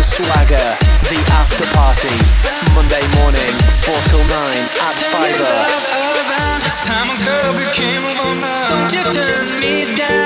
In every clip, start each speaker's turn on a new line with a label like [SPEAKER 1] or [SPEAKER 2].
[SPEAKER 1] Mr. Swagger, the after party, Monday morning, 4 till 9 at
[SPEAKER 2] Fibre. It's time a girl became a woman. Don't you turn me down.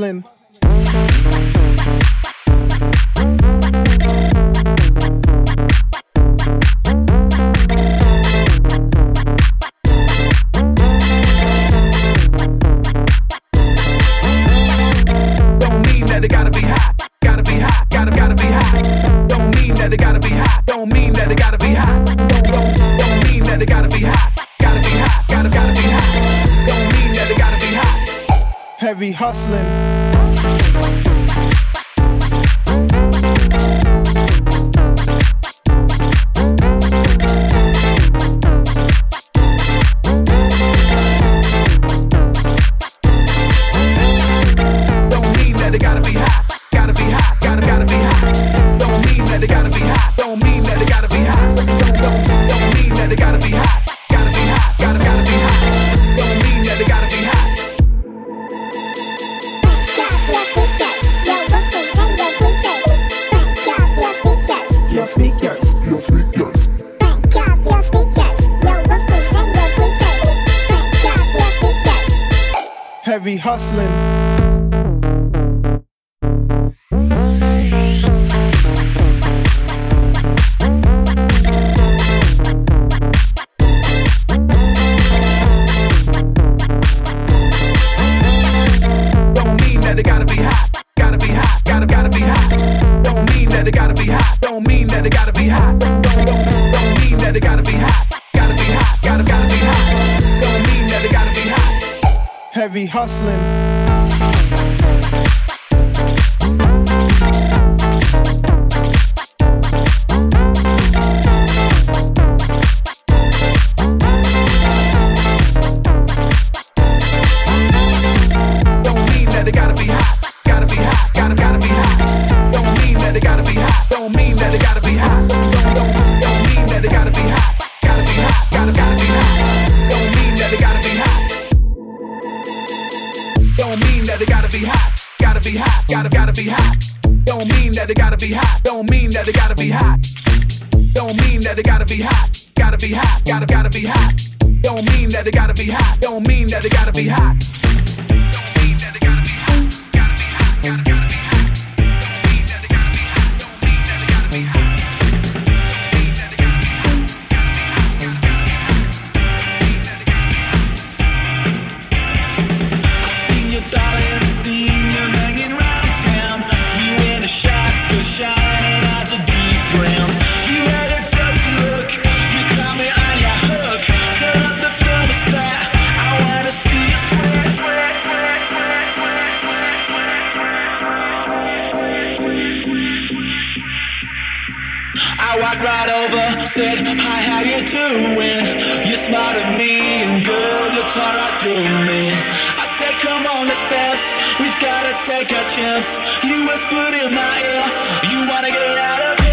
[SPEAKER 3] Hustling. heavy hustling. hustling.
[SPEAKER 2] got over, said, Hi, how you doing? You're at me, and girl, you're trying to do me. I said, Come on, let's dance. We've gotta take a chance. You whispered in my ear, You wanna get out of here?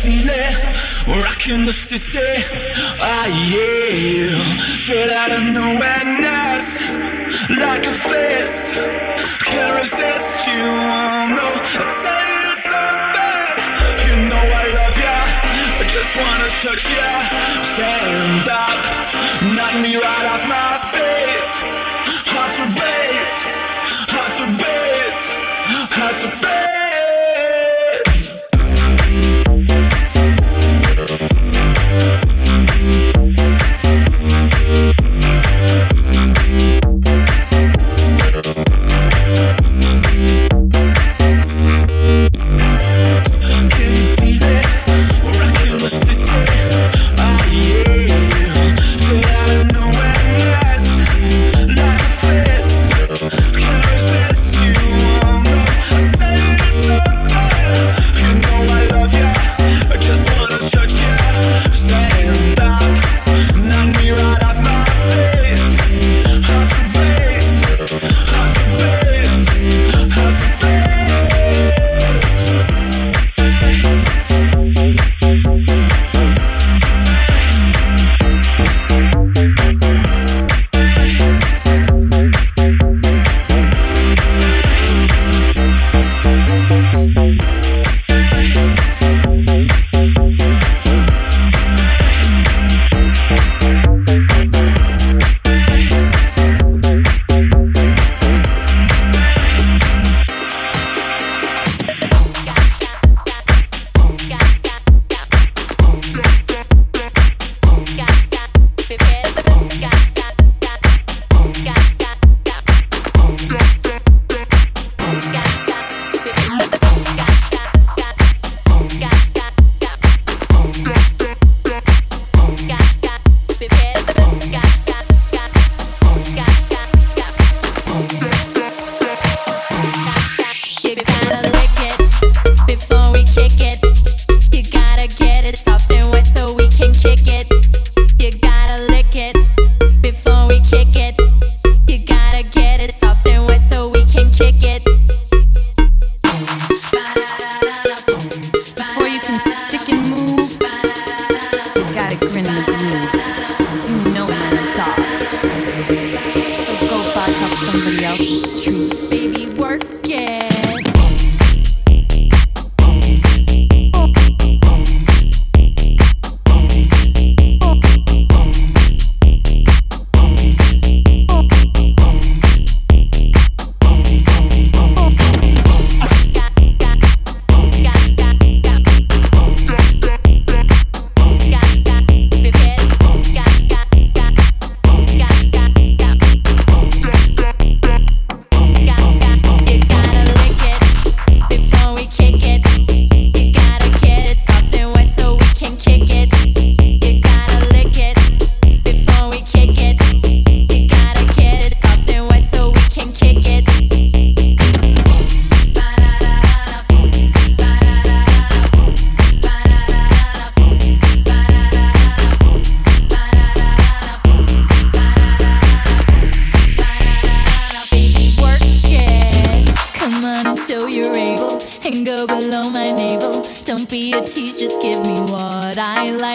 [SPEAKER 2] feeling. Rocking the city, ah yeah. Straight out of nowhere, nice like a fist. Can't resist you, oh no. I tell you something, you know I love ya. I just wanna touch ya. Stand up, knock me right off my feet. Hard to beat, hard to beat, hard to beat.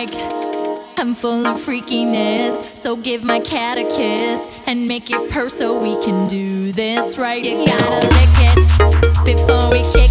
[SPEAKER 4] like I'm full of freakiness. So give my cat a kiss and make it purr so we can do this right. You gotta lick it before we kiss.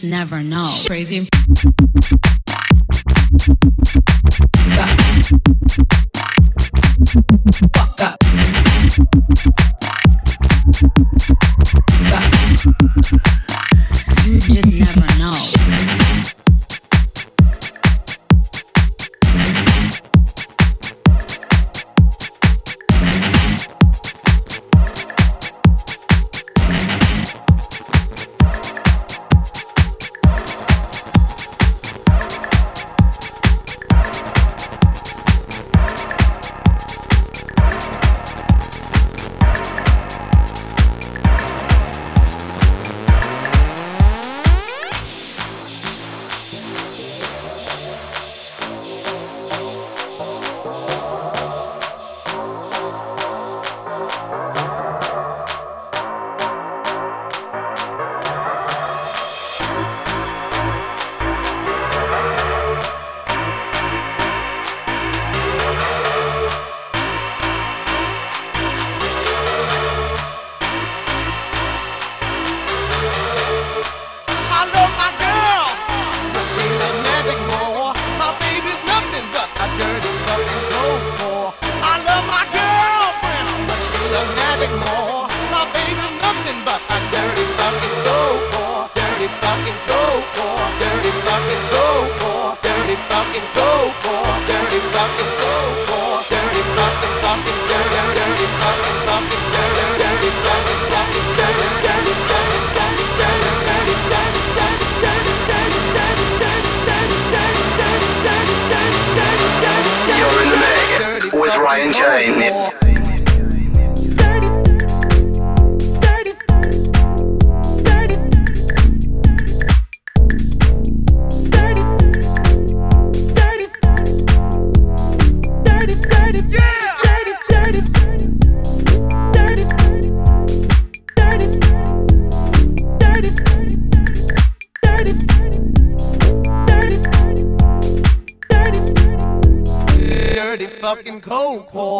[SPEAKER 5] Just never know. Crazy.
[SPEAKER 6] famous.
[SPEAKER 3] fucking cold, cold.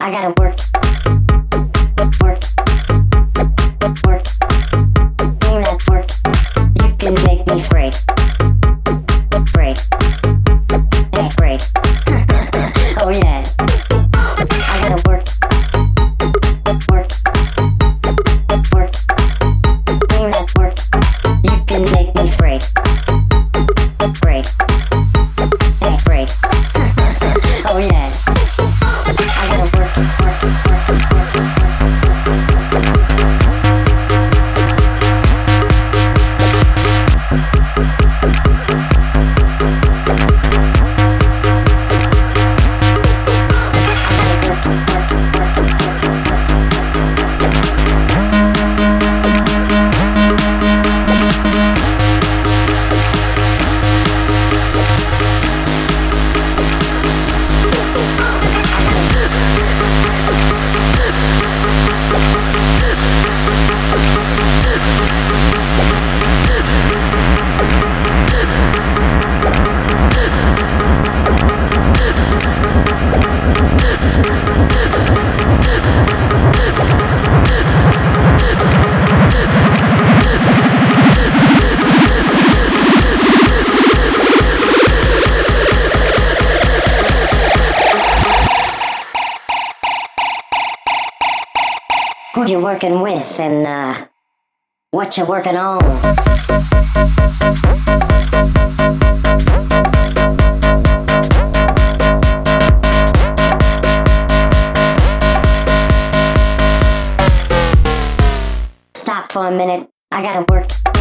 [SPEAKER 7] I gotta work. Working with and uh, what you're working on. Stop for a minute. I gotta work. Work.